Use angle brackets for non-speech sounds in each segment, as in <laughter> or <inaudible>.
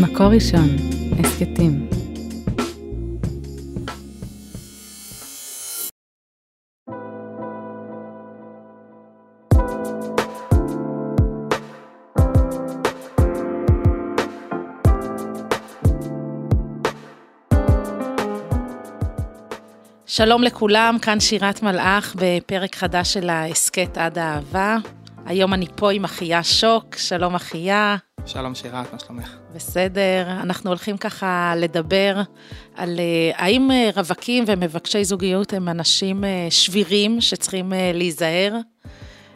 מקור ראשון, הסכתים. שלום לכולם, כאן שירת מלאך בפרק חדש של ההסכת עד האהבה. היום אני פה עם אחיה שוק, שלום אחיה. שלום שירת, מה שלומך? בסדר, אנחנו הולכים ככה לדבר על uh, האם uh, רווקים ומבקשי זוגיות הם אנשים uh, שבירים שצריכים להיזהר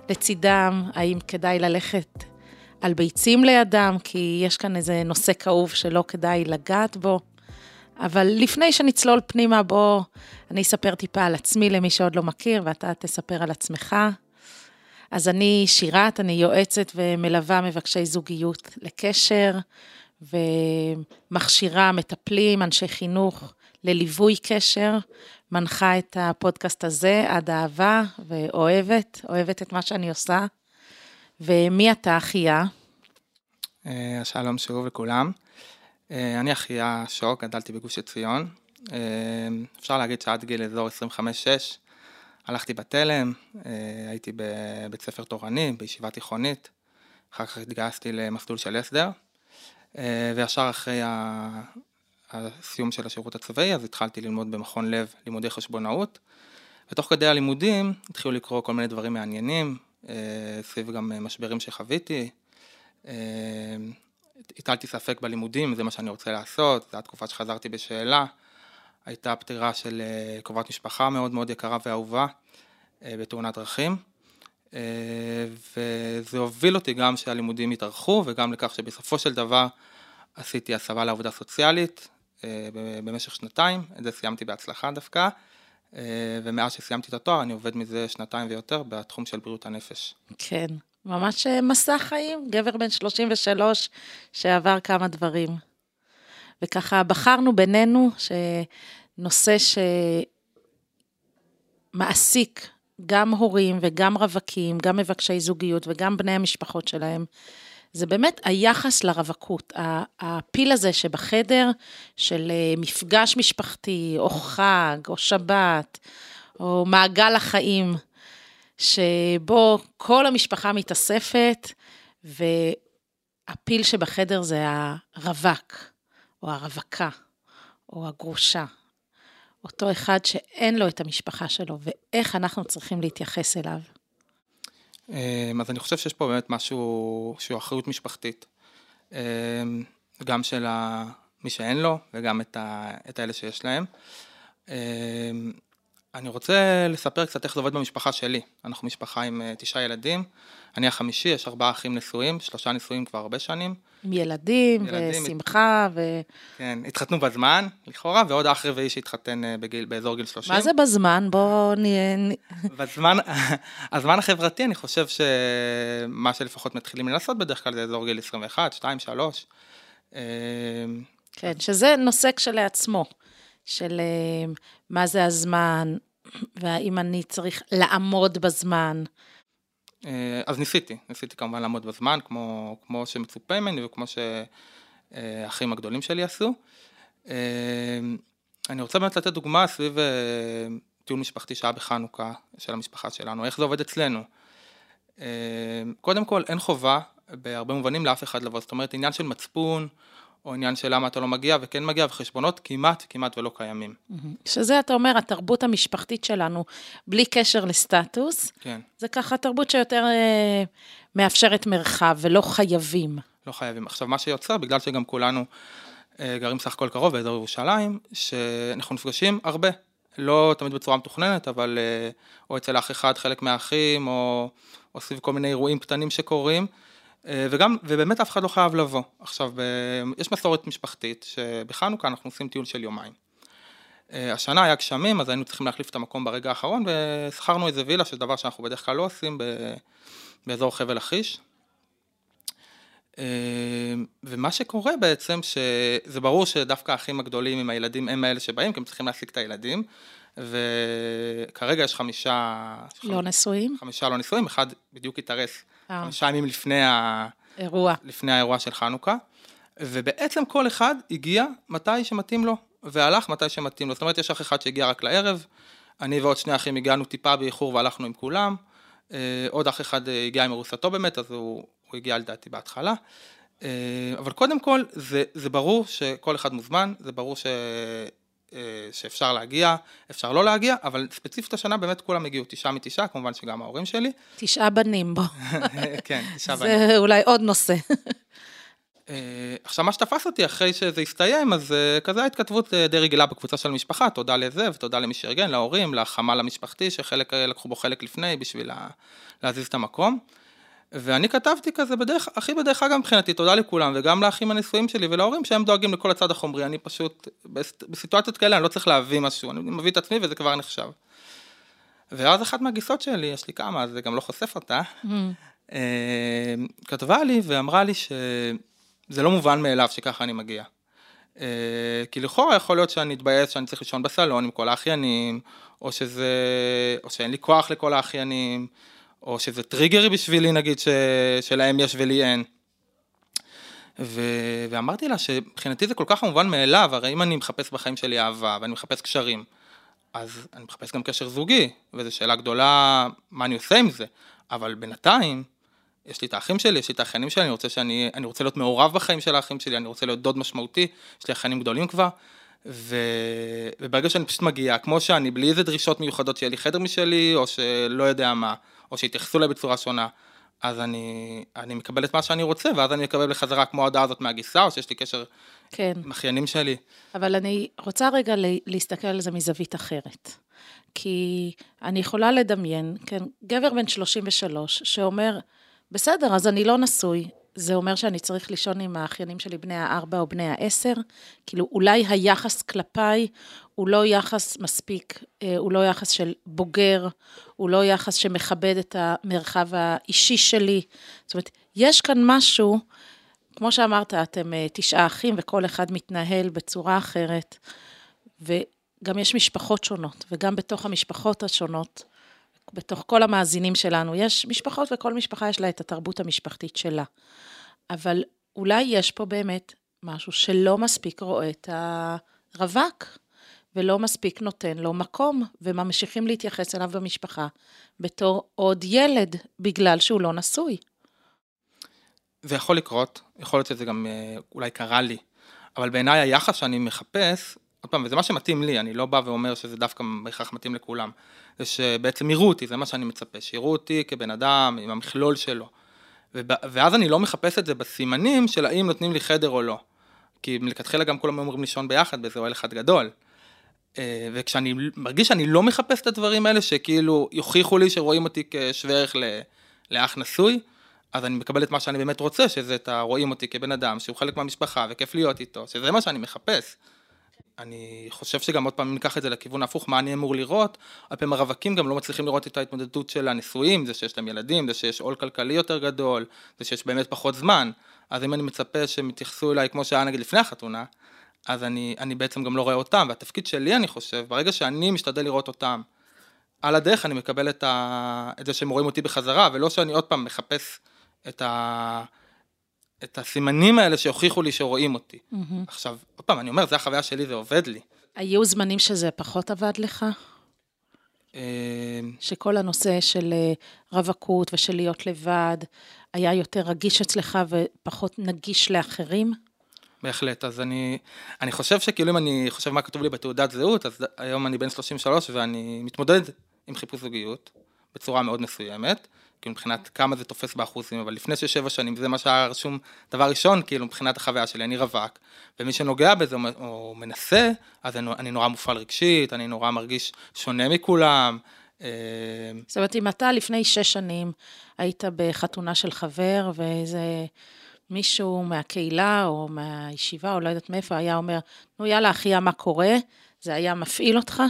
לצידם, האם כדאי ללכת על ביצים לידם, כי יש כאן איזה נושא כאוב שלא כדאי לגעת בו. אבל לפני שנצלול פנימה, בוא אני אספר טיפה על עצמי למי שעוד לא מכיר, ואתה תספר על עצמך. אז אני שירת, אני יועצת ומלווה מבקשי זוגיות לקשר, ומכשירה מטפלים, אנשי חינוך לליווי קשר, מנחה את הפודקאסט הזה עד אהבה, ואוהבת, אוהבת את מה שאני עושה. ומי אתה, אחיה? אה, שלום שוב לכולם. אה, אני אחיה שוק, גדלתי בגוש עציון. אה, אפשר להגיד שעד גיל אזור 25-6 הלכתי בתלם, אה, הייתי בבית ספר תורני, בישיבה תיכונית, אחר כך התגייסתי למסלול של הסדר, אה, וישר אחרי הסיום של השירות הצבאי, אז התחלתי ללמוד במכון לב לימודי חשבונאות, ותוך כדי הלימודים התחילו לקרוא כל מיני דברים מעניינים, אה, סביב גם משברים שחוויתי. הטלתי ספק בלימודים, זה מה שאני רוצה לעשות, זו התקופה שחזרתי בשאלה. הייתה פטירה של אה, קרובת משפחה מאוד מאוד יקרה ואהובה אה, בתאונת דרכים. אה, וזה הוביל אותי גם שהלימודים התארכו וגם לכך שבסופו של דבר עשיתי הסבה לעבודה סוציאלית במשך שנתיים, את זה סיימתי בהצלחה דווקא, ומאז שסיימתי את התואר אני עובד מזה שנתיים ויותר בתחום של בריאות הנפש. כן, ממש מסע חיים, גבר בן 33 שעבר כמה דברים. וככה בחרנו בינינו שנושא שמעסיק גם הורים וגם רווקים, גם מבקשי זוגיות וגם בני המשפחות שלהם, זה באמת היחס לרווקות, הפיל הזה שבחדר של אה, מפגש משפחתי, או חג, או שבת, או מעגל החיים, שבו כל המשפחה מתאספת, והפיל שבחדר זה הרווק. או הרווקה, או הגרושה, אותו אחד שאין לו את המשפחה שלו, ואיך אנחנו צריכים להתייחס אליו. אמ, אז אני חושב שיש פה באמת משהו שהוא אחריות משפחתית. אמ, גם של מי שאין לו, וגם את, ה, את האלה שיש להם. אני רוצה לספר קצת איך זה עובד במשפחה שלי. אנחנו משפחה עם אה, תשעה ילדים, אני החמישי, יש ארבעה אחים נשואים, שלושה נשואים כבר הרבה שנים. עם ילדים, ילדים ושמחה ו... כן, התחתנו בזמן, לכאורה, ועוד אח רביעי שהתחתן אה, בגיל, באזור גיל 30. מה זה בזמן? בואו נהיה... בזמן, <laughs> הזמן החברתי, אני חושב שמה שלפחות מתחילים לעשות בדרך כלל זה אזור גיל 21, 2, 3. כן, שזה נושא כשלעצמו, של אה, מה זה הזמן, והאם אני צריך לעמוד בזמן. אה, אז ניסיתי, ניסיתי כמובן לעמוד בזמן, כמו, כמו שמצופה ממני וכמו שהאחים הגדולים שלי עשו. אה, אני רוצה באמת לתת דוגמה סביב טיול משפחתי שהיה בחנוכה של המשפחה שלנו, איך זה עובד אצלנו. קודם כל, אין חובה בהרבה מובנים לאף אחד לבוא, זאת אומרת עניין של מצפון, או עניין של למה אתה לא מגיע וכן מגיע, וחשבונות כמעט, כמעט ולא קיימים. שזה, אתה אומר, התרבות המשפחתית שלנו, בלי קשר לסטטוס, כן. זה ככה תרבות שיותר אה, מאפשרת מרחב ולא חייבים. לא חייבים. עכשיו, מה שיוצר, בגלל שגם כולנו אה, גרים סך הכל קרוב באזור ירושלים, שאנחנו נפגשים הרבה. לא תמיד בצורה מתוכננת, אבל אה, או אצל אח אחד חלק מהאחים, או, או סביב כל מיני אירועים קטנים שקורים. אה, וגם, ובאמת אף אחד לא חייב לבוא. עכשיו, יש מסורת משפחתית, שבחנוכה אנחנו עושים טיול של יומיים. אה, השנה היה גשמים, אז היינו צריכים להחליף את המקום ברגע האחרון, ושכרנו איזה וילה, שזה דבר שאנחנו בדרך כלל לא עושים, באזור חבל לכיש. אה, ומה שקורה בעצם, שזה ברור שדווקא האחים הגדולים עם הילדים הם האלה שבאים, כי הם צריכים להשיג את הילדים, וכרגע יש חמישה... לא נשואים? חמישה לא נשואים, אחד בדיוק התארס חמישה ימים לפני, ה... אירוע. לפני האירוע של חנוכה. ובעצם כל אחד הגיע מתי שמתאים לו, והלך מתי שמתאים לו. זאת אומרת, יש אח אחד שהגיע רק לערב, אני ועוד שני אחים הגענו טיפה באיחור והלכנו עם כולם. אה, עוד אח אחד אה, הגיע עם ארוסתו באמת, אז הוא, הוא הגיע לדעתי בהתחלה. אה, אבל קודם כל, זה, זה ברור שכל אחד מוזמן, זה ברור ש, שאפשר להגיע, אפשר לא להגיע, אבל ספציפית השנה באמת כולם הגיעו, תשעה מתשעה, כמובן שגם ההורים שלי. תשעה בנים בו. <laughs> כן, תשעה בנים. זה אולי עוד נושא. אה, עכשיו מה שתפס אותי אחרי שזה הסתיים, אז אה, כזה ההתכתבות אה, די רגילה בקבוצה של המשפחה, תודה לזה ותודה למי שארגן, להורים, לחמ"ל המשפחתי, שחלק לקחו בו חלק לפני בשביל להזיז את המקום. ואני כתבתי כזה בדרך, הכי בדרך אגב מבחינתי, תודה לכולם, וגם לאחים הנשואים שלי ולהורים שהם דואגים לכל הצד החומרי, אני פשוט, בסיטואציות כאלה אני לא צריך להביא משהו, אני מביא את עצמי וזה כבר נחשב. ואז אחת מהגיסות שלי, יש לי כמה, אז זה גם לא חושף אותה, mm. כתבה לי ואמרה לי ש... זה לא מובן מאליו שככה אני מגיע. Uh, כי לכאורה יכול להיות שאני אתבאס שאני צריך לישון בסלון עם כל האחיינים, או שזה, או שאין לי כוח לכל האחיינים, או שזה טריגרי בשבילי נגיד ש, שלהם יש ולי אין. ו... ואמרתי לה שמבחינתי זה כל כך מובן מאליו, הרי אם אני מחפש בחיים שלי אהבה ואני מחפש קשרים, אז אני מחפש גם קשר זוגי, וזו שאלה גדולה מה אני עושה עם זה, אבל בינתיים יש לי את האחים שלי, יש לי את האחיינים שלי, אני רוצה, שאני, אני רוצה להיות מעורב בחיים של האחים שלי, אני רוצה להיות דוד משמעותי, יש לי אחיינים גדולים כבר, ו... וברגע שאני פשוט מגיע, כמו שאני, בלי איזה דרישות מיוחדות שיהיה לי חדר משלי, או שלא יודע מה, או שיתייחסו אליי בצורה שונה, אז אני, אני מקבל את מה שאני רוצה, ואז אני אקבל בחזרה כמו ההודעה הזאת מהגיסה, או שיש לי קשר כן. עם אחיינים שלי. אבל אני רוצה רגע להסתכל על זה מזווית אחרת. כי אני יכולה לדמיין, כן, גבר בן 33, שאומר, בסדר, אז אני לא נשוי. זה אומר שאני צריך לישון עם האחיינים שלי בני הארבע או בני העשר? כאילו, אולי היחס כלפיי הוא לא יחס מספיק, אה, הוא לא יחס של בוגר, הוא לא יחס שמכבד את המרחב האישי שלי. זאת אומרת, יש כאן משהו, כמו שאמרת, אתם אה, תשעה אחים וכל אחד מתנהל בצורה אחרת, וגם יש משפחות שונות, וגם בתוך המשפחות השונות, בתוך כל המאזינים שלנו, יש משפחות וכל משפחה יש לה את התרבות המשפחתית שלה. אבל אולי יש פה באמת משהו שלא מספיק רואה את הרווק, ולא מספיק נותן לו מקום, וממשיכים להתייחס אליו במשפחה בתור עוד ילד, בגלל שהוא לא נשוי. זה יכול לקרות, יכול להיות שזה גם אה, אולי קרה לי, אבל בעיניי היחס שאני מחפש, עוד פעם, וזה מה שמתאים לי, אני לא בא ואומר שזה דווקא בהכרח מתאים לכולם. זה שבעצם יראו אותי, זה מה שאני מצפה, שיראו אותי כבן אדם עם המכלול שלו. ואז אני לא מחפש את זה בסימנים של האם נותנים לי חדר או לא. כי מלכתחילה גם כולם אומרים לישון ביחד באיזה אוהל אחד גדול. אה, וכשאני מרגיש שאני לא מחפש את הדברים האלה, שכאילו יוכיחו לי שרואים אותי כשווה ערך לאח נשוי, אז אני מקבל את מה שאני באמת רוצה, שזה את הרואים אותי כבן אדם, שהוא חלק מהמשפחה וכיף להיות איתו, שזה מה שאני מחפש. אני חושב שגם עוד פעם, אם ניקח את זה לכיוון ההפוך, מה אני אמור לראות, הרבה פעמים הרווקים גם לא מצליחים לראות את ההתמודדות של הנשואים, זה שיש להם ילדים, זה שיש עול כלכלי יותר גדול, זה שיש באמת פחות זמן, אז אם אני מצפה שהם יתייחסו אליי כמו שהיה נגיד לפני החתונה, אז אני, אני בעצם גם לא רואה אותם, והתפקיד שלי, אני חושב, ברגע שאני משתדל לראות אותם, על הדרך אני מקבל את, ה... את זה שהם רואים אותי בחזרה, ולא שאני עוד פעם מחפש את ה... את הסימנים האלה שהוכיחו לי שרואים אותי. Mm-hmm. עכשיו, עוד פעם, אני אומר, זה החוויה שלי, זה עובד לי. היו זמנים שזה פחות עבד לך? אה, שכל הנושא של אה, רווקות ושל להיות לבד היה יותר רגיש אצלך ופחות נגיש לאחרים? בהחלט, אז אני, אני חושב שכאילו אם אני חושב מה כתוב לי בתעודת זהות, אז היום אני בן 33 ואני מתמודד עם חיפוש זוגיות בצורה מאוד מסוימת. כאילו מבחינת כמה זה תופס באחוזים, אבל לפני ששבע שנים זה מה שהיה רשום דבר ראשון, כאילו מבחינת החוויה שלי, אני רווק, ומי שנוגע בזה או מנסה, אז אני נורא מופעל רגשית, אני נורא מרגיש שונה מכולם. אה, זאת אומרת, אם אתה לפני שש שנים היית בחתונה של חבר, ואיזה מישהו מהקהילה או מהישיבה, או לא יודעת מאיפה, היה אומר, נו יאללה אחיה, מה קורה? זה היה מפעיל אותך?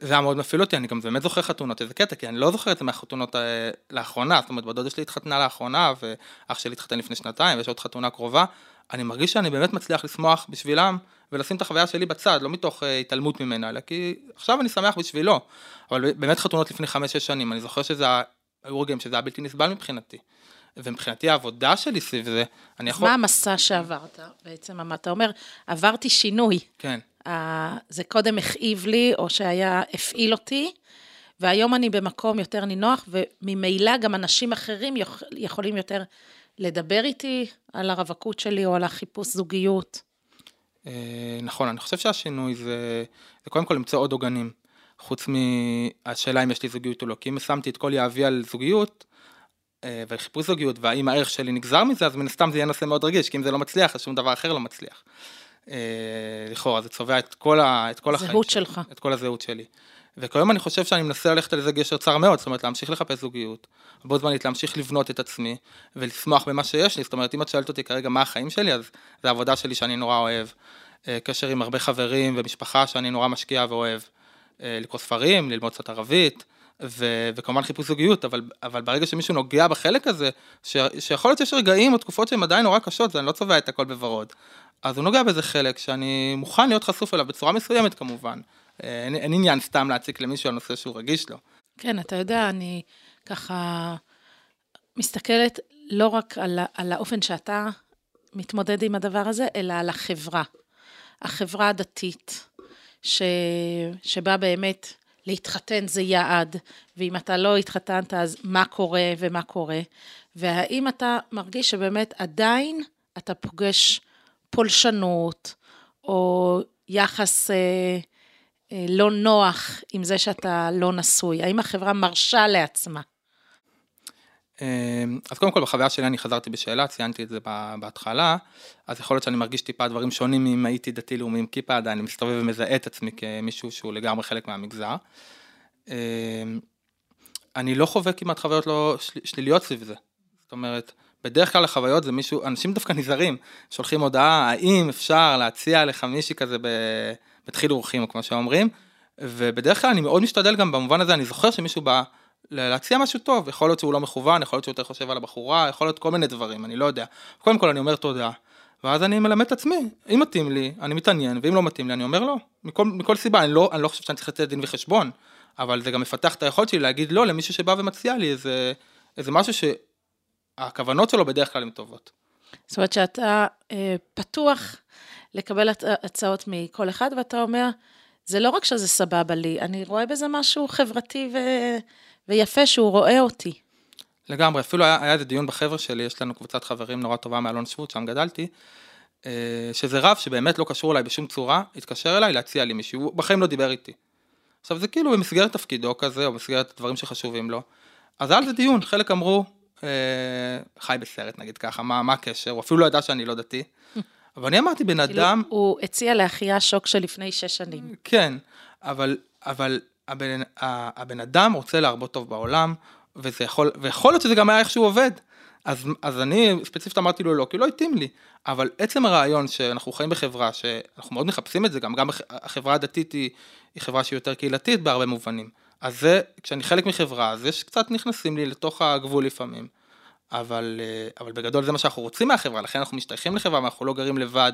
זה היה מאוד מפעיל אותי, אני גם באמת זוכר חתונות, איזה קטע, כי אני לא זוכר את זה מהחתונות אה, לאחרונה, זאת אומרת, בדודה שלי התחתנה לאחרונה, ואח שלי התחתן לפני שנתיים, ויש עוד חתונה קרובה, אני מרגיש שאני באמת מצליח לשמוח בשבילם, ולשים את החוויה שלי בצד, לא מתוך uh, התעלמות ממנה, אלא כי עכשיו אני שמח בשבילו. אבל באמת חתונות לפני חמש-שש שנים, אני זוכר שזה, היו רגעים שזה היה בלתי נסבל מבחינתי. ומבחינתי העבודה שלי סביב זה, אני יכול... מה המסע שעברת בעצם? אתה אומר, עברתי שינוי. כן. זה קודם הכאיב לי, או שהיה, הפעיל אותי, והיום אני במקום יותר נינוח, וממילא גם אנשים אחרים יכ- יכולים יותר לדבר איתי על הרווקות שלי או על החיפוש זוגיות. אה, נכון, אני חושב שהשינוי זה, זה קודם כל למצוא עוד עוגנים, חוץ מהשאלה אם יש לי זוגיות או לא, כי אם שמתי את כל יהבי על זוגיות, אה, וחיפוש זוגיות, והאם הערך שלי נגזר מזה, אז מן הסתם זה יהיה נושא מאוד רגיש, כי אם זה לא מצליח, אז שום דבר אחר לא מצליח. אה, לכאורה, זה צובע את כל, ה, את כל החיים זהות שלך. את כל הזהות שלי. וכיום אני חושב שאני מנסה ללכת על איזה גשר צר מאוד, זאת אומרת להמשיך לחפש זוגיות, בו זמנית להמשיך לבנות את עצמי ולשמוח במה שיש לי, זאת אומרת אם את שואלת אותי כרגע מה החיים שלי, אז זה העבודה שלי שאני נורא אוהב, אה, קשר עם הרבה חברים ומשפחה שאני נורא משקיע ואוהב, אה, לקרוא ספרים, ללמוד קצת ערבית, ו- וכמובן חיפוש זוגיות, אבל, אבל ברגע שמישהו נוגע בחלק הזה, ש- שיכול להיות שיש רגעים או תקופות שהן עדיין נורא קשות, ואני לא צובע את הכל בוורוד, אז הוא נוגע באיזה חלק שאני מוכן להיות חשוף אליו בצורה מסוימת כמובן. אה, אין, אין עניין סתם להציק למישהו על נושא שהוא רגיש לו. כן, אתה יודע, אני ככה מסתכלת לא רק על, על האופן שאתה מתמודד עם הדבר הזה, אלא על החברה. החברה הדתית, ש, שבה באמת להתחתן זה יעד, ואם אתה לא התחתנת, אז מה קורה ומה קורה, והאם אתה מרגיש שבאמת עדיין אתה פוגש פולשנות, או יחס אה, אה, לא נוח עם זה שאתה לא נשוי? האם החברה מרשה לעצמה? אה, אז קודם כל בחוויה שלי אני חזרתי בשאלה, ציינתי את זה בהתחלה, אז יכול להיות שאני מרגיש טיפה דברים שונים אם הייתי דתי לאומי עם כיפה, עדיין אני מסתובב ומזהה את עצמי כמישהו שהוא לגמרי חלק מהמגזר. אה, אני לא חווה כמעט חוויות לא של- שליליות סביב זה. זאת אומרת, בדרך כלל החוויות זה מישהו, אנשים דווקא נזהרים, שולחים הודעה, האם אפשר להציע לך מישהי כזה ב- בדחיל אורחים, כמו שאומרים, ובדרך כלל אני מאוד משתדל גם במובן הזה, אני זוכר שמישהו בא להציע משהו טוב, יכול להיות שהוא לא מכוון, יכול להיות שהוא יותר חושב על הבחורה, יכול להיות כל מיני דברים, אני לא יודע. קודם כל אני אומר תודה, ואז אני מלמד את עצמי, אם מתאים לי, אני מתעניין, ואם לא מתאים לי, אני אומר לא. מכל, מכל סיבה, אני לא, אני לא חושב שאני צריך לתת דין וחשבון, אבל זה גם מפתח את היכולת שלי להגיד לא למישהו שבא ומציע לי איזה, איזה משהו שהכוונות שלו בדרך כלל הן טובות. זאת אומרת שאתה אה, פתוח לקבל הצ- הצעות מכל אחד, ואתה אומר, זה לא רק שזה סבבה לי, אני רואה בזה משהו חברתי ו... ויפה שהוא רואה אותי. לגמרי, אפילו היה, היה איזה דיון בחבר'ה שלי, יש לנו קבוצת חברים נורא טובה מאלון שבות, שם גדלתי, אה, שזה רב שבאמת לא קשור אליי בשום צורה, התקשר אליי להציע לי מישהו, הוא בחיים לא דיבר איתי. עכשיו זה כאילו במסגרת תפקידו כזה, או במסגרת דברים שחשובים לו. אז היה על זה דיון, חלק אמרו, אה, חי בסרט נגיד ככה, מה, מה הקשר, הוא אפילו לא ידע שאני לא דתי. <laughs> אבל אני אמרתי, בן כאילו, אדם, הוא הציע לאחיה שוק של לפני שש שנים. כן, אבל, אבל הבן, הבן אדם רוצה להרבות טוב בעולם, וזה יכול, ויכול להיות שזה גם היה איך שהוא עובד. אז, אז אני ספציפית אמרתי לו לא, כי לא התאים לי. אבל עצם הרעיון שאנחנו חיים בחברה, שאנחנו מאוד מחפשים את זה, גם, גם הח- החברה הדתית היא, היא חברה שהיא יותר קהילתית בהרבה מובנים. אז זה, כשאני חלק מחברה, אז יש קצת נכנסים לי לתוך הגבול לפעמים. אבל, אה, אבל בגדול זה מה שאנחנו רוצים מהחברה, לכן אנחנו משתייכים לחברה, ואנחנו לא גרים לבד.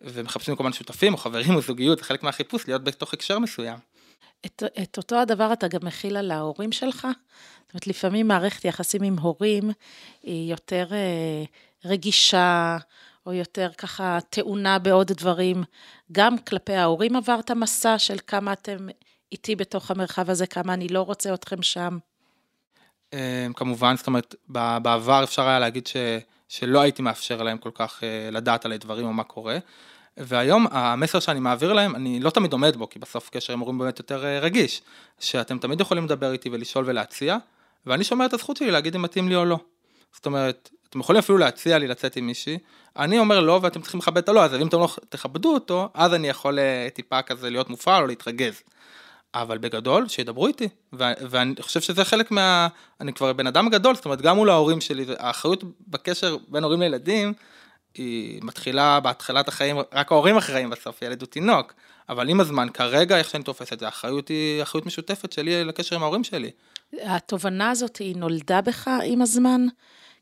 ומחפשים כל מיני שותפים או חברים או זוגיות, זה חלק מהחיפוש, להיות בתוך הקשר מסוים. את, את אותו הדבר אתה גם מכיל על ההורים שלך? זאת אומרת, לפעמים מערכת יחסים עם הורים היא יותר אה, רגישה, או יותר ככה טעונה בעוד דברים. גם כלפי ההורים עברת מסע של כמה אתם איתי בתוך המרחב הזה, כמה אני לא רוצה אתכם שם. אה, כמובן, זאת אומרת, בעבר אפשר היה להגיד ש, שלא הייתי מאפשר להם כל כך אה, לדעת עלי דברים או מה קורה. והיום המסר שאני מעביר להם, אני לא תמיד עומד בו, כי בסוף קשר עם הורים באמת יותר אה, רגיש, שאתם תמיד יכולים לדבר איתי ולשאול ולהציע, ואני שומר את הזכות שלי להגיד אם מתאים לי או לא. זאת אומרת, אתם יכולים אפילו להציע לי לצאת עם מישהי, אני אומר לא ואתם צריכים לכבד את הלא, אז אם אתם לא תכבדו אותו, אז אני יכול אה, טיפה כזה להיות מופעל או להתרגז. אבל בגדול, שידברו איתי. ו- ואני חושב שזה חלק מה... אני כבר בן אדם גדול, זאת אומרת, גם מול ההורים שלי, האחריות בקשר בין הורים לילדים, היא מתחילה בהתחלת החיים, רק ההורים אחראים בסוף, ילד הוא תינוק. אבל עם הזמן, כרגע, איך שאני תופס את זה, האחריות היא אחריות משותפת שלי לקשר עם ההורים שלי. התובנה הזאת היא נולדה בך עם הזמן?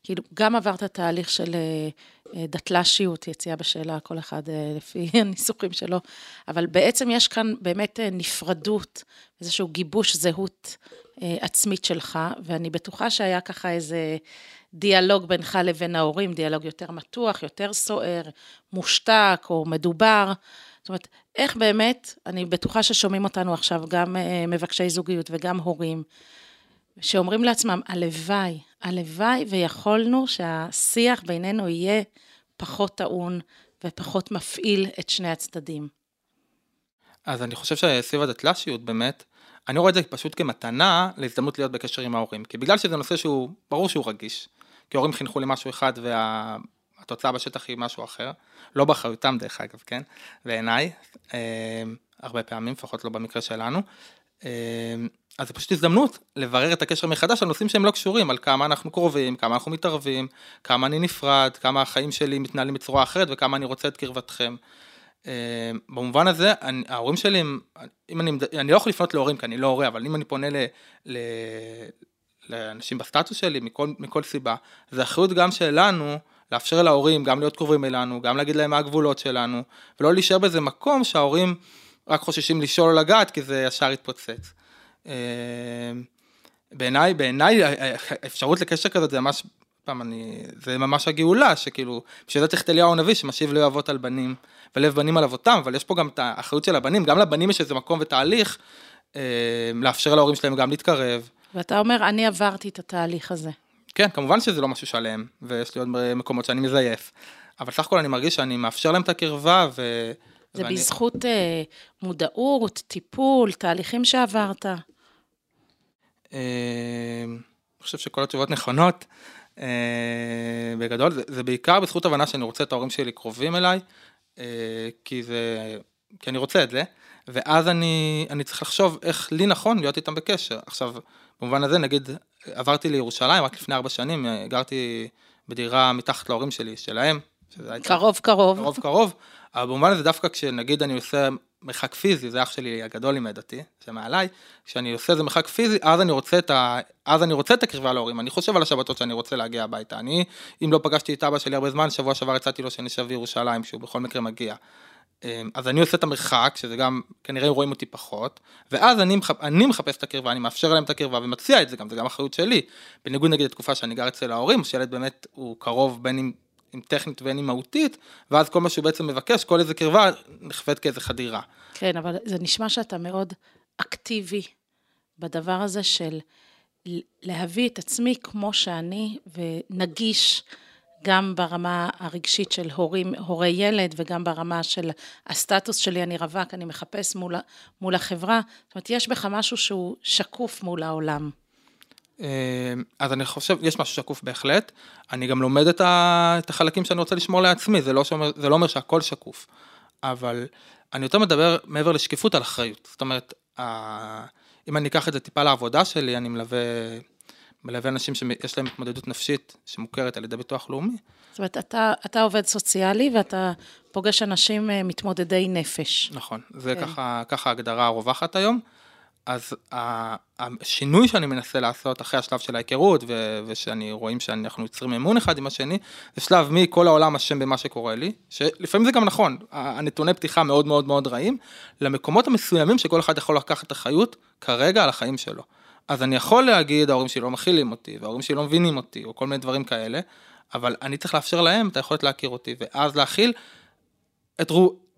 כאילו, גם עברת תהליך של אה, דתל"שיות, יציאה בשאלה, כל אחד אה, לפי <laughs> הניסוחים שלו, אבל בעצם יש כאן באמת אה, נפרדות, איזשהו גיבוש זהות אה, עצמית שלך, ואני בטוחה שהיה ככה איזה דיאלוג בינך לבין ההורים, דיאלוג יותר מתוח, יותר סוער, מושתק או מדובר. זאת אומרת, איך באמת, אני בטוחה ששומעים אותנו עכשיו גם אה, מבקשי זוגיות וגם הורים, שאומרים לעצמם, הלוואי, הלוואי ויכולנו שהשיח בינינו יהיה פחות טעון ופחות מפעיל את שני הצדדים. אז אני חושב שסביב הדתל"שיות באמת, אני רואה את זה פשוט כמתנה להזדמנות להיות בקשר עם ההורים. כי בגלל שזה נושא שהוא, ברור שהוא רגיש. כי ההורים חינכו לי משהו אחד והתוצאה בשטח היא משהו אחר. לא באחריותם דרך אגב, כן? בעיניי, אה, הרבה פעמים, לפחות לא במקרה שלנו. אה, אז זה פשוט הזדמנות לברר את הקשר מחדש על נושאים שהם לא קשורים, על כמה אנחנו קרובים, כמה אנחנו מתערבים, כמה אני נפרד, כמה החיים שלי מתנהלים בצורה אחרת וכמה אני רוצה את קרבתכם. אה, במובן הזה, אני, ההורים שלי, אם אני, אני לא יכול לפנות להורים כי אני לא הורה, אבל אם אני פונה ל, ל, לאנשים בסטטוס שלי מכל, מכל סיבה, זה אחריות גם שלנו לאפשר להורים גם להיות קרובים אלינו, גם להגיד להם מה הגבולות שלנו, ולא להישאר באיזה מקום שההורים רק חוששים לשאול או לגעת כי זה ישר יתפוצץ. אה, בעיניי, בעיניי האפשרות לקשר כזאת זה ממש, פעם אני, זה ממש הגאולה, שכאילו, בשביל זה צריך את אליהו הנביא שמשיב לא אבות על בנים, ולב בנים על אבותם, אבל יש פה גם את האחריות של הבנים, גם לבנים יש איזה מקום ותהליך, אה, לאפשר להורים שלהם גם להתקרב. ואתה אומר, אני עברתי את התהליך הזה. כן, כמובן שזה לא משהו שלם, ויש לי עוד מקומות שאני מזייף, אבל סך הכל אני מרגיש שאני מאפשר להם את הקרבה, ו... זה ואני... בזכות אה, מודעות, טיפול, תהליכים שעברת. אה, אני חושב שכל התשובות נכונות. אה, בגדול, זה, זה בעיקר בזכות הבנה שאני רוצה את ההורים שלי קרובים אליי, אה, כי זה, כי אני רוצה את זה, ואז אני, אני צריך לחשוב איך לי נכון להיות איתם בקשר. עכשיו, במובן הזה, נגיד, עברתי לירושלים רק לפני ארבע שנים, גרתי בדירה מתחת להורים שלי, שלהם. קרוב קרוב. קרוב קרוב, אבל במובן הזה דווקא כשנגיד אני עושה מרחק פיזי, זה אח שלי הגדול לימד אותי, שמעליי, כשאני עושה איזה מרחק פיזי, אז אני רוצה את ה... אז אני רוצה את הקרבה להורים, אני חושב על השבתות שאני רוצה להגיע הביתה. אני, אם לא פגשתי את אבא שלי הרבה זמן, שבוע שעבר הצעתי לו שנשב בירושלים, שהוא בכל מקרה מגיע. אמ, אז אני עושה את המרחק, שזה גם, כנראה רואים אותי פחות, ואז אני, מחפ... אני מחפש את הקרבה, אני מאפשר להם את הקרבה ומציע את זה גם, זה גם אחריות שלי. בניגוד נגיד לתקופה שאני גר אצל ההורים, שילד באמת הוא קרוב בין אם עם טכנית ואין עם מהותית, ואז כל מה שהוא בעצם מבקש, כל איזה קרבה נחווית כאיזה חדירה. כן, אבל זה נשמע שאתה מאוד אקטיבי בדבר הזה של להביא את עצמי כמו שאני, ונגיש גם ברמה הרגשית של הורים, הורי ילד, וגם ברמה של הסטטוס שלי, אני רווק, אני מחפש מול, מול החברה. זאת אומרת, יש בך משהו שהוא שקוף מול העולם. אה, אז אני חושב, יש משהו שקוף בהחלט, אני גם לומד את, ה, את החלקים שאני רוצה לשמור לעצמי, זה לא, שומר, זה לא אומר שהכל שקוף, אבל אני יותר מדבר מעבר לשקיפות על אחריות, זאת אומרת, אם אני אקח את זה טיפה לעבודה שלי, אני מלווה, מלווה אנשים שיש להם התמודדות נפשית שמוכרת על ידי ביטוח לאומי. זאת אומרת, אתה, אתה עובד סוציאלי ואתה פוגש אנשים אה, מתמודדי נפש. נכון, זה כן. ככה, ככה ההגדרה הרווחת היום. אז השינוי שאני מנסה לעשות אחרי השלב של ההיכרות ושאני רואים שאנחנו יוצרים אמון אחד עם השני, זה שלב מכל העולם אשם במה שקורה לי, שלפעמים זה גם נכון, הנתוני פתיחה מאוד מאוד מאוד רעים, למקומות המסוימים שכל אחד יכול לקחת אחריות כרגע על החיים שלו. אז אני יכול להגיד ההורים שלי לא מכילים אותי וההורים שלי לא מבינים אותי או כל מיני דברים כאלה, אבל אני צריך לאפשר להם את היכולת להכיר אותי ואז להכיל את,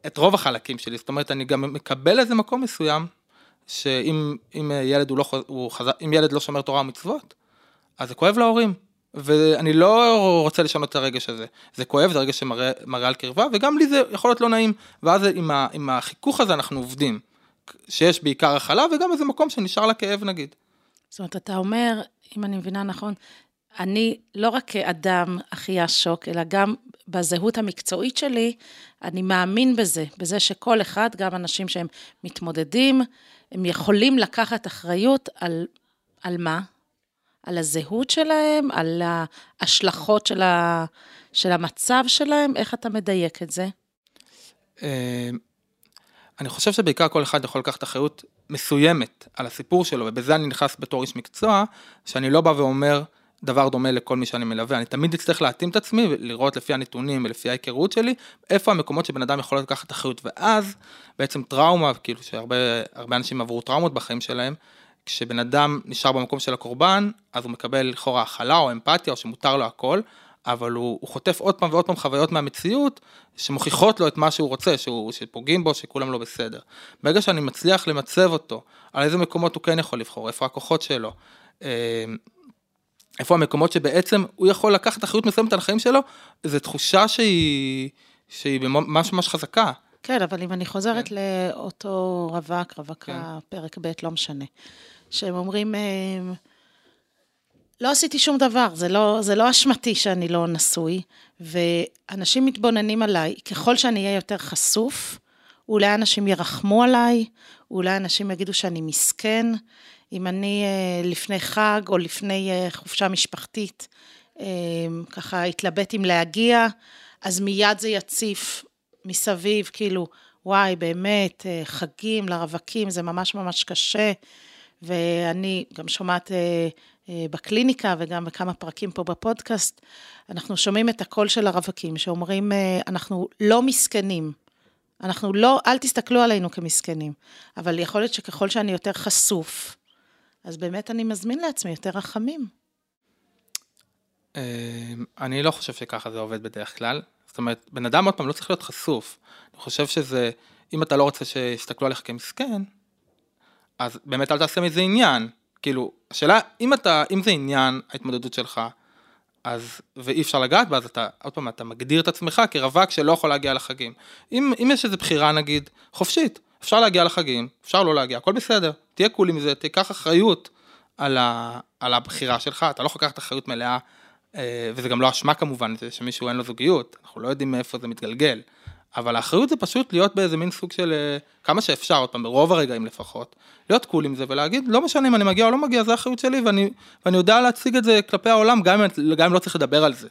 את רוב החלקים שלי, זאת אומרת אני גם מקבל איזה מקום מסוים שאם אם ילד, לא, הוא חז... אם ילד לא שומר תורה ומצוות, אז זה כואב להורים. ואני לא רוצה לשנות את הרגש הזה. זה כואב, זה רגש שמראה על קרבה, וגם לי זה יכול להיות לא נעים. ואז עם, ה, עם החיכוך הזה אנחנו עובדים. שיש בעיקר הכלה וגם איזה מקום שנשאר לכאב נגיד. זאת אומרת, אתה אומר, אם אני מבינה נכון, אני לא רק כאדם אחיה שוק, אלא גם בזהות המקצועית שלי, אני מאמין בזה, בזה שכל אחד, גם אנשים שהם מתמודדים, הם יכולים לקחת אחריות על, על מה? על הזהות שלהם, על ההשלכות של, ה, של המצב שלהם, איך אתה מדייק את זה? אה, אני חושב שבעיקר כל אחד יכול לקחת אחריות מסוימת על הסיפור שלו, ובזה אני נכנס בתור איש מקצוע, שאני לא בא ואומר, דבר דומה לכל מי שאני מלווה, אני תמיד אצטרך להתאים את עצמי ולראות לפי הנתונים ולפי ההיכרות שלי, איפה המקומות שבן אדם יכול לקחת אחריות, ואז בעצם טראומה, כאילו שהרבה אנשים עברו טראומות בחיים שלהם, כשבן אדם נשאר במקום של הקורבן, אז הוא מקבל לכאורה הכלה או אמפתיה, או שמותר לו הכל, אבל הוא, הוא חוטף עוד פעם ועוד פעם חוויות מהמציאות, שמוכיחות לו את מה שהוא רוצה, שהוא, שפוגעים בו, שכולם לא בסדר. ברגע שאני מצליח למצב אותו, על איזה מקומות הוא כן יכול לבחור, איפה הכוחות שלו, אה, איפה המקומות שבעצם הוא יכול לקחת אחריות מסוימת על החיים שלו, זו תחושה שהיא, שהיא ממש ממש חזקה. כן, אבל אם אני חוזרת כן. לאותו רווק, רווקה, כן. פרק ב', לא משנה, שהם אומרים, אה, לא עשיתי שום דבר, זה לא, זה לא אשמתי שאני לא נשוי, ואנשים מתבוננים עליי, ככל שאני אהיה יותר חשוף, אולי אנשים ירחמו עליי, אולי אנשים יגידו שאני מסכן, אם אני אה, לפני חג או לפני אה, חופשה משפחתית, ככה אתלבט אם להגיע, אז מיד זה יציף מסביב, כאילו, וואי, באמת, אה, חגים לרווקים, זה ממש ממש קשה. ואני גם שומעת אה, אה, בקליניקה וגם בכמה פרקים פה בפודקאסט, אנחנו שומעים את הקול של הרווקים שאומרים, אנחנו לא מסכנים. אנחנו לא, אל תסתכלו עלינו כמסכנים, אבל יכול להיות שככל שאני יותר חשוף, אז באמת אני מזמין לעצמי יותר רחמים. אני לא חושב שככה זה עובד בדרך כלל. זאת אומרת, בן אדם עוד פעם לא צריך להיות חשוף. אני חושב שזה, אם אתה לא רוצה שיסתכלו עליך כמסכן, אז באמת אל תעשה מזה עניין. כאילו, השאלה, אם אתה, אם זה עניין, ההתמודדות שלך, אז, ואי אפשר לגעת בה, אז אתה, עוד פעם, אתה מגדיר את עצמך כרווק שלא יכול להגיע לחגים. אם, אם יש איזו בחירה, נגיד, חופשית, אפשר להגיע לחגים, אפשר לא להגיע, הכל בסדר, תהיה קול עם זה, תיקח אחריות על, ה, על הבחירה שלך, אתה לא יכול לקחת אחריות מלאה אה, וזה גם לא אשמה כמובן, זה שמישהו אין לו זוגיות, אנחנו לא יודעים מאיפה זה מתגלגל. אבל האחריות זה פשוט להיות באיזה מין סוג של אה, כמה שאפשר, עוד פעם, ברוב הרגעים לפחות, להיות קול עם זה ולהגיד, לא משנה אם אני מגיע או לא מגיע, זה האחריות שלי, ואני, ואני יודע להציג את זה כלפי העולם, גם אם, לא צריך לדבר על זה.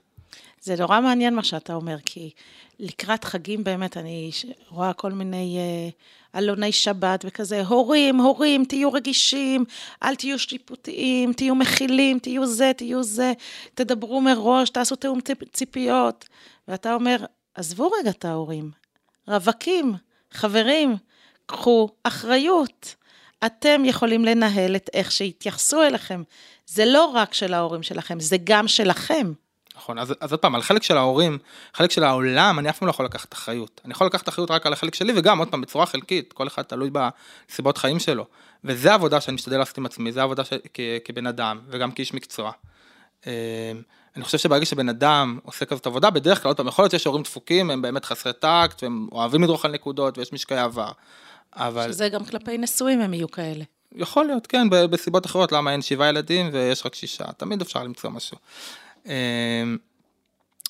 זה נורא מעניין מה שאתה אומר, כי לקראת חגים באמת, אני רואה כל מיני uh, עלוני שבת וכזה, הורים, הורים, תהיו רגישים, אל תהיו שיפוטיים, תהיו מכילים, תהיו זה, תהיו זה, תדברו מראש, תעשו תיאום ציפיות. ואתה אומר, עזבו רגע את ההורים, רווקים, חברים, קחו אחריות. אתם יכולים לנהל את איך שיתייחסו אליכם. זה לא רק של ההורים שלכם, זה גם שלכם. נכון, אז, אז עוד פעם, על חלק של ההורים, חלק של העולם, אני אף פעם לא יכול לקחת אחריות. אני יכול לקחת אחריות רק על החלק שלי, וגם, עוד פעם, בצורה חלקית, כל אחד תלוי בסיבות חיים שלו. וזה עבודה שאני משתדל לעשות עם עצמי, זה עבודה ש... כ... כבן אדם, וגם כאיש מקצוע. אמ, אני חושב שברגע שבן אדם עושה כזאת עבודה, בדרך כלל, עוד פעם, יכול להיות שיש הורים דפוקים, הם באמת חסרי טקט, והם אוהבים לדרוך על נקודות, ויש משקעי עבר. אבל... שזה גם כלפי נשואים הם יהיו כאלה. יכול להיות, כן, בסיבות אחרות, למה אין שבעה ילדים ויש רק שישה, תמיד אפשר למצוא משהו. אמ,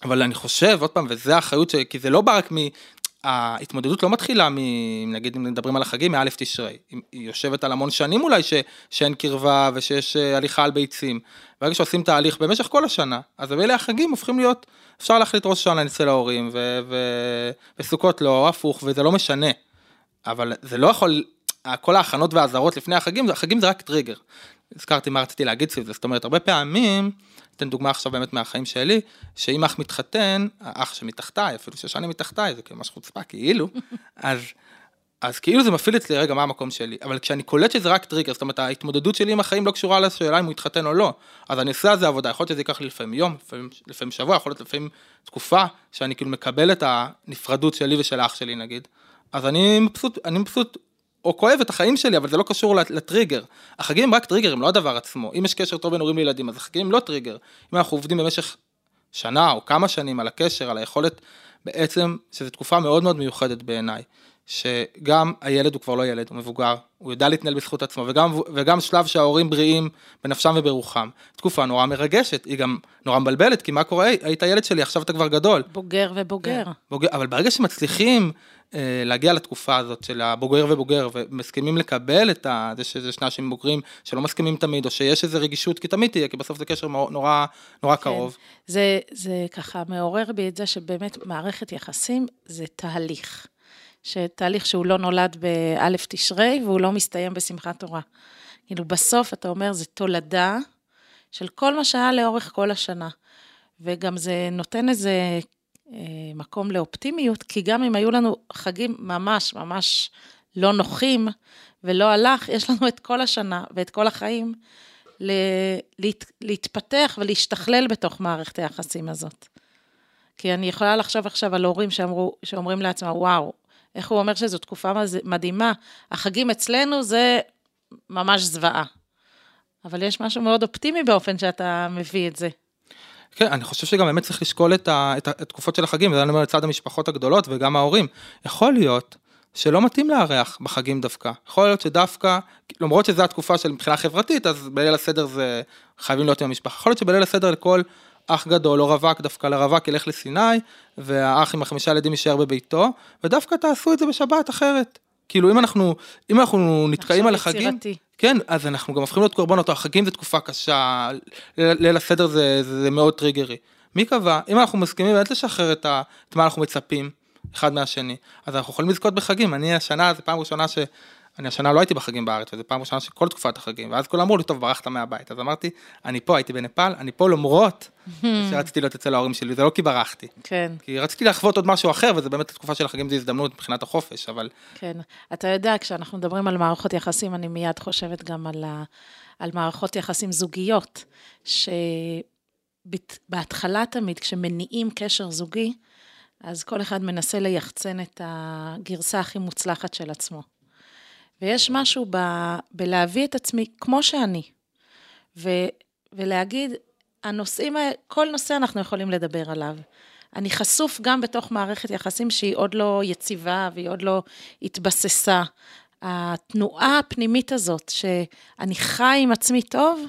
אבל אני חושב, עוד פעם, וזה האחריות, ש... כי זה לא בא רק מ... ההתמודדות לא מתחילה מ... נגיד אם מדברים על החגים, מאלף תשרי. היא יושבת על המון שנים אולי ש... שאין קרבה ושיש אה, הליכה על ביצים. ברגע שעושים תהליך במשך כל השנה, אז אלה החגים הופכים להיות, אפשר להחליט ראש השנה אצל ההורים, ו... ו... וסוכות לא, הפוך, וזה לא משנה. אבל זה לא יכול, כל ההכנות והאזהרות לפני החגים, החגים זה רק טריגר. הזכרתי מה רציתי להגיד סביב זה, זאת אומרת, הרבה פעמים, אתן דוגמה עכשיו באמת מהחיים שלי, שאם אח מתחתן, האח שמתחתיי, אפילו שש שנים מתחתיי, זה כאילו ממש חוצפה, כאילו, <laughs> אז, אז כאילו זה מפעיל אצלי רגע מה המקום שלי, אבל כשאני קולט שזה רק טריגר, זאת אומרת ההתמודדות שלי עם החיים לא קשורה לשאלה אם הוא יתחתן או לא, אז אני עושה על זה עבודה, יכול להיות שזה ייקח לי לפעמים יום, לפעמים, לפעמים שבוע, יכול להיות לפעמים תקופה, שאני כאילו מקבל את הנפרדות שלי ושל האח שלי נגיד, אז אני מבסוט, אני מבסוט אוהב את החיים שלי, אבל זה לא קשור לטריגר. החגים הם רק טריגר, הם לא הדבר עצמו. אם יש קשר טוב בין הורים לילדים, אז החגים הם לא טריגר. אם אנחנו עובדים במשך שנה או כמה שנים על הקשר, על היכולת, בעצם, שזו תקופה מאוד מאוד מיוחדת בעיניי. שגם הילד הוא כבר לא ילד, הוא מבוגר, הוא יודע להתנהל בזכות עצמו, וגם, וגם שלב שההורים בריאים בנפשם וברוחם. תקופה נורא מרגשת, היא גם נורא מבלבלת, כי מה קורה, היית ילד שלי, עכשיו אתה כבר גדול. בוגר ובוגר. כן, בוגר, אבל ברגע שמצליחים אה, להגיע לתקופה הזאת של הבוגר ובוגר, ומסכימים לקבל את ה... זה שזה שני אנשים בוגרים שלא מסכימים תמיד, או שיש איזו רגישות, כי תמיד תהיה, כי בסוף זה קשר נורא, נורא כן. קרוב. זה, זה ככה מעורר בי את זה שבאמת מערכת יחסים זה תהליך. שתהליך שהוא לא נולד באלף תשרי והוא לא מסתיים בשמחת תורה. כאילו בסוף אתה אומר זה תולדה של כל מה שהיה לאורך כל השנה. וגם זה נותן איזה אה, מקום לאופטימיות, כי גם אם היו לנו חגים ממש ממש לא נוחים ולא הלך, יש לנו את כל השנה ואת כל החיים ל- להת- להתפתח ולהשתכלל בתוך מערכת היחסים הזאת. כי אני יכולה לחשוב עכשיו על הורים שאמרו, שאומרים לעצמם, וואו, איך הוא אומר שזו תקופה מדהימה, החגים אצלנו זה ממש זוועה. אבל יש משהו מאוד אופטימי באופן שאתה מביא את זה. כן, אני חושב שגם באמת צריך לשקול את, ה, את התקופות של החגים, וזה אני אומר לצד המשפחות הגדולות וגם ההורים. יכול להיות שלא מתאים לארח בחגים דווקא. יכול להיות שדווקא, למרות שזו התקופה של מבחינה חברתית, אז בליל הסדר זה חייבים להיות עם המשפחה. יכול להיות שבליל הסדר לכל אח גדול או רווק, דווקא לרווק ילך לסיני, והאח עם החמישה ילדים יישאר בביתו, ודווקא תעשו את זה בשבת אחרת. כאילו אם אנחנו, אם אנחנו נתקעים על החגים, יצירתי. כן, אז אנחנו גם הופכים להיות קורבנות, החגים זה תקופה קשה, ליל הסדר זה, זה מאוד טריגרי. מי קבע? אם אנחנו מסכימים באמת לשחרר את, ה, את מה אנחנו מצפים אחד מהשני, אז אנחנו יכולים לזכות בחגים. אני השנה, זו פעם ראשונה ש... אני השנה לא הייתי בחגים בארץ, וזו פעם ראשונה שכל תקופת החגים, ואז כולם אמרו לי, טוב, ברחת מהבית. אז אמרתי, אני פה, הייתי בנפאל, אני פה למרות שרציתי להיות אצל ההורים שלי, זה לא כי ברחתי. כן, כי רציתי לחוות עוד משהו אחר, וזה באמת התקופה של החגים, זו הזדמנות מבחינת החופש, אבל כן. אתה יודע, כשאנחנו מדברים על מערכות יחסים, אני מיד חושבת גם על, ה, על מערכות יחסים זוגיות, שבהתחלה תמיד, כשמניעים קשר זוגי, אז כל אחד מנסה ליחצן את הגרסה הכי מוצלחת של עצמו. ויש משהו ב, בלהביא את עצמי כמו שאני, ו, ולהגיד, הנושאים כל נושא אנחנו יכולים לדבר עליו. אני חשוף גם בתוך מערכת יחסים שהיא עוד לא יציבה והיא עוד לא התבססה. התנועה הפנימית הזאת, שאני חי עם עצמי טוב,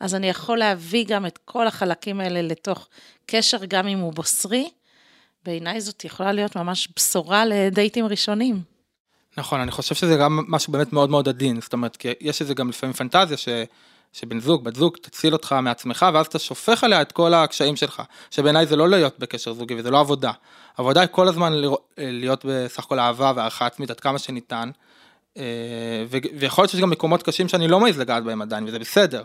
אז אני יכול להביא גם את כל החלקים האלה לתוך קשר, גם אם הוא בוסרי. בעיניי זאת יכולה להיות ממש בשורה לדייטים ראשונים. נכון, אני חושב שזה גם משהו באמת מאוד מאוד עדין, זאת אומרת, כי יש איזה גם לפעמים פנטזיה ש, שבן זוג, בת זוג, תציל אותך מעצמך, ואז אתה שופך עליה את כל הקשיים שלך, שבעיניי זה לא להיות בקשר זוגי וזה לא עבודה. עבודה היא כל הזמן להיות בסך הכל אהבה והערכה עצמית עד כמה שניתן, אה, ויכול להיות שיש גם מקומות קשים שאני לא מעז לגעת בהם עדיין, וזה בסדר.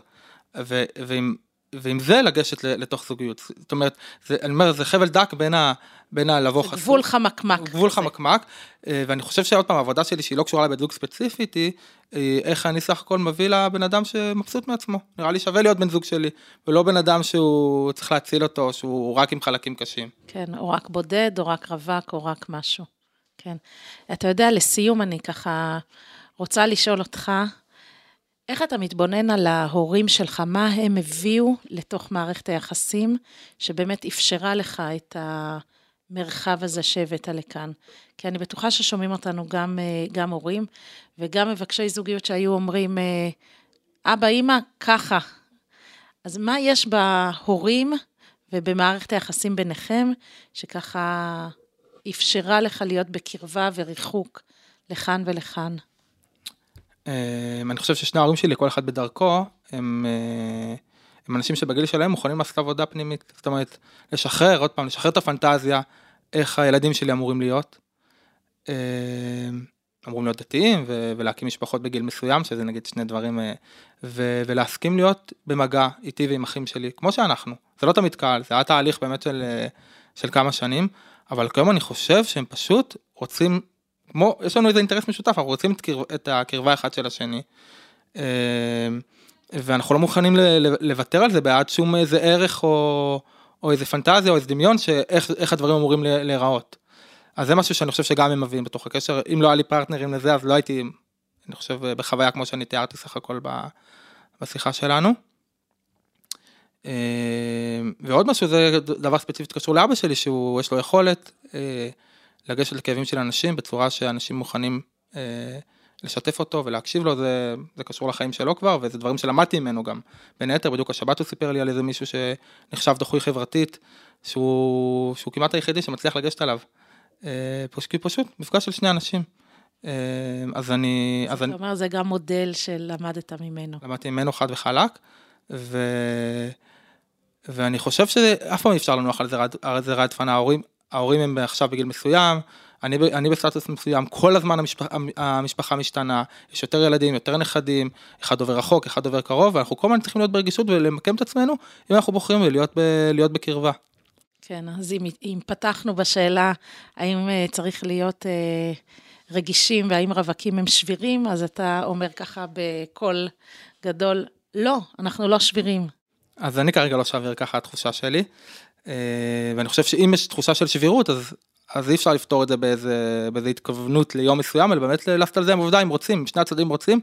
ו- ועם, ועם זה לגשת לתוך זוגיות, זאת אומרת, זה, אני אומר, זה חבל דק בין ה... בין הלבוא זה חשוף. גבול חמקמק. גבול כזה. חמקמק, אה, ואני חושב שעוד פעם, העבודה שלי שהיא לא קשורה לבן זוג ספציפית, היא אה, איך אני סך הכל מביא לבן אדם שמבסוט מעצמו. נראה לי שווה להיות בן זוג שלי, ולא בן אדם שהוא צריך להציל אותו, שהוא רק עם חלקים קשים. כן, או רק בודד, או רק רווק, או רק משהו. כן. אתה יודע, לסיום אני ככה רוצה לשאול אותך, איך אתה מתבונן על ההורים שלך, מה הם הביאו לתוך מערכת היחסים, שבאמת אפשרה לך את המרחב הזה שהבאת לכאן? כי אני בטוחה ששומעים אותנו גם, אה, גם הורים, וגם מבקשי זוגיות שהיו אומרים, אה, אבא, אימא, ככה. אז מה יש בהורים ובמערכת היחסים ביניכם, שככה אפשרה לך להיות בקרבה וריחוק לכאן ולכאן? אה, אני חושב ששני ההורים שלי, כל אחד בדרכו, הם, אה, הם אנשים שבגיל שלהם מוכנים לעשות עבודה פנימית. זאת אומרת, לשחרר, עוד פעם, לשחרר את הפנטזיה, איך הילדים שלי אמורים להיות. אה, אמורים להיות דתיים ו- ולהקים משפחות בגיל מסוים, שזה נגיד שני דברים, אה, ו- ולהסכים להיות במגע איתי ועם אחים שלי, כמו שאנחנו. זה לא תמיד קל, זה היה תהליך באמת של, אה, של כמה שנים, אבל כיום אני חושב שהם פשוט רוצים, כמו, יש לנו איזה אינטרס משותף, אנחנו רוצים את, קרב, את הקרבה אחד של השני. אה, ואנחנו לא מוכנים לוותר על זה בעד שום איזה ערך או, או איזה פנטזיה או איזה דמיון שאיך איך הדברים אמורים להיראות. אז זה משהו שאני חושב שגם הם מביאים בתוך הקשר, אם לא היה לי פרטנרים לזה אז לא הייתי, אני חושב בחוויה כמו שאני תיארתי סך הכל בשיחה שלנו. אה, ועוד משהו זה דבר ספציפית קשור לאבא שלי שהוא יש לו יכולת אה, לגשת לכאבים של אנשים בצורה שאנשים מוכנים אה, לשתף אותו ולהקשיב לו זה, זה קשור לחיים שלו כבר וזה דברים שלמדתי ממנו גם. בין היתר בדיוק השבת הוא סיפר לי על איזה מישהו שנחשב דחוי חברתית שהוא, שהוא כמעט היחידי שמצליח לגשת עליו. אה, פשוט, פשוט מפגש של שני אנשים. אה, אז אני, אז אני, זאת אומרת, זה גם מודל שלמדת ממנו. למדתי ממנו חד וחלק, ו... ואני חושב שאף פעם אי אפשר לנוח על זרי הדפנה, ההורים, ההורים הם עכשיו בגיל מסוים, אני, אני בסטטוס מסוים, כל הזמן המשפחה, המשפחה משתנה, יש יותר ילדים, יותר נכדים, אחד עובר רחוק, אחד עובר קרוב, ואנחנו כל הזמן צריכים להיות ברגישות ולמקם את עצמנו, אם אנחנו בוחרים להיות, ב, להיות בקרבה. כן, אז אם, אם פתחנו בשאלה האם אה, צריך להיות אה, רגישים והאם רווקים הם שבירים, אז אתה אומר ככה בקול גדול, לא, אנחנו לא שבירים. אז אני כרגע לא שביר, ככה התחושה שלי. אה, ואני חושב שאם יש תחושה של שבירות, אז, אז אי אפשר לפתור את זה באיזה, באיזה התכוונות ליום מסוים, אלא באמת לעשות על זה עם עובדה, אם רוצים, שני הצדדים רוצים.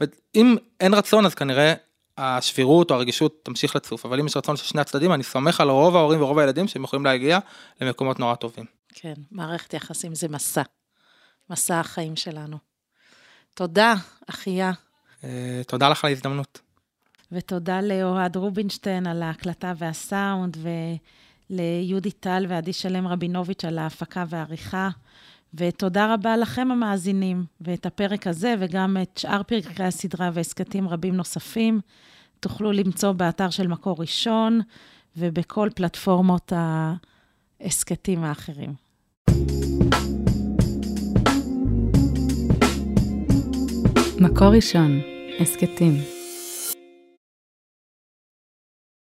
ואם אין רצון, אז כנראה השבירות או הרגישות תמשיך לצוף, אבל אם יש רצון של שני הצדדים, אני סומך על רוב ההורים ורוב הילדים שהם יכולים להגיע למקומות נורא טובים. כן, מערכת יחסים זה מסע, מסע החיים שלנו. תודה, אחיה. אה, תודה לך על ההזדמנות. ותודה לאוהד רובינשטיין על ההקלטה והסאונד, וליהודי טל ועדי שלם רבינוביץ' על ההפקה והעריכה. ותודה רבה לכם המאזינים, ואת הפרק הזה וגם את שאר פרקי הסדרה והסכתים רבים נוספים תוכלו למצוא באתר של מקור ראשון ובכל פלטפורמות ההסכתים האחרים. מקור ראשון, הסכתים.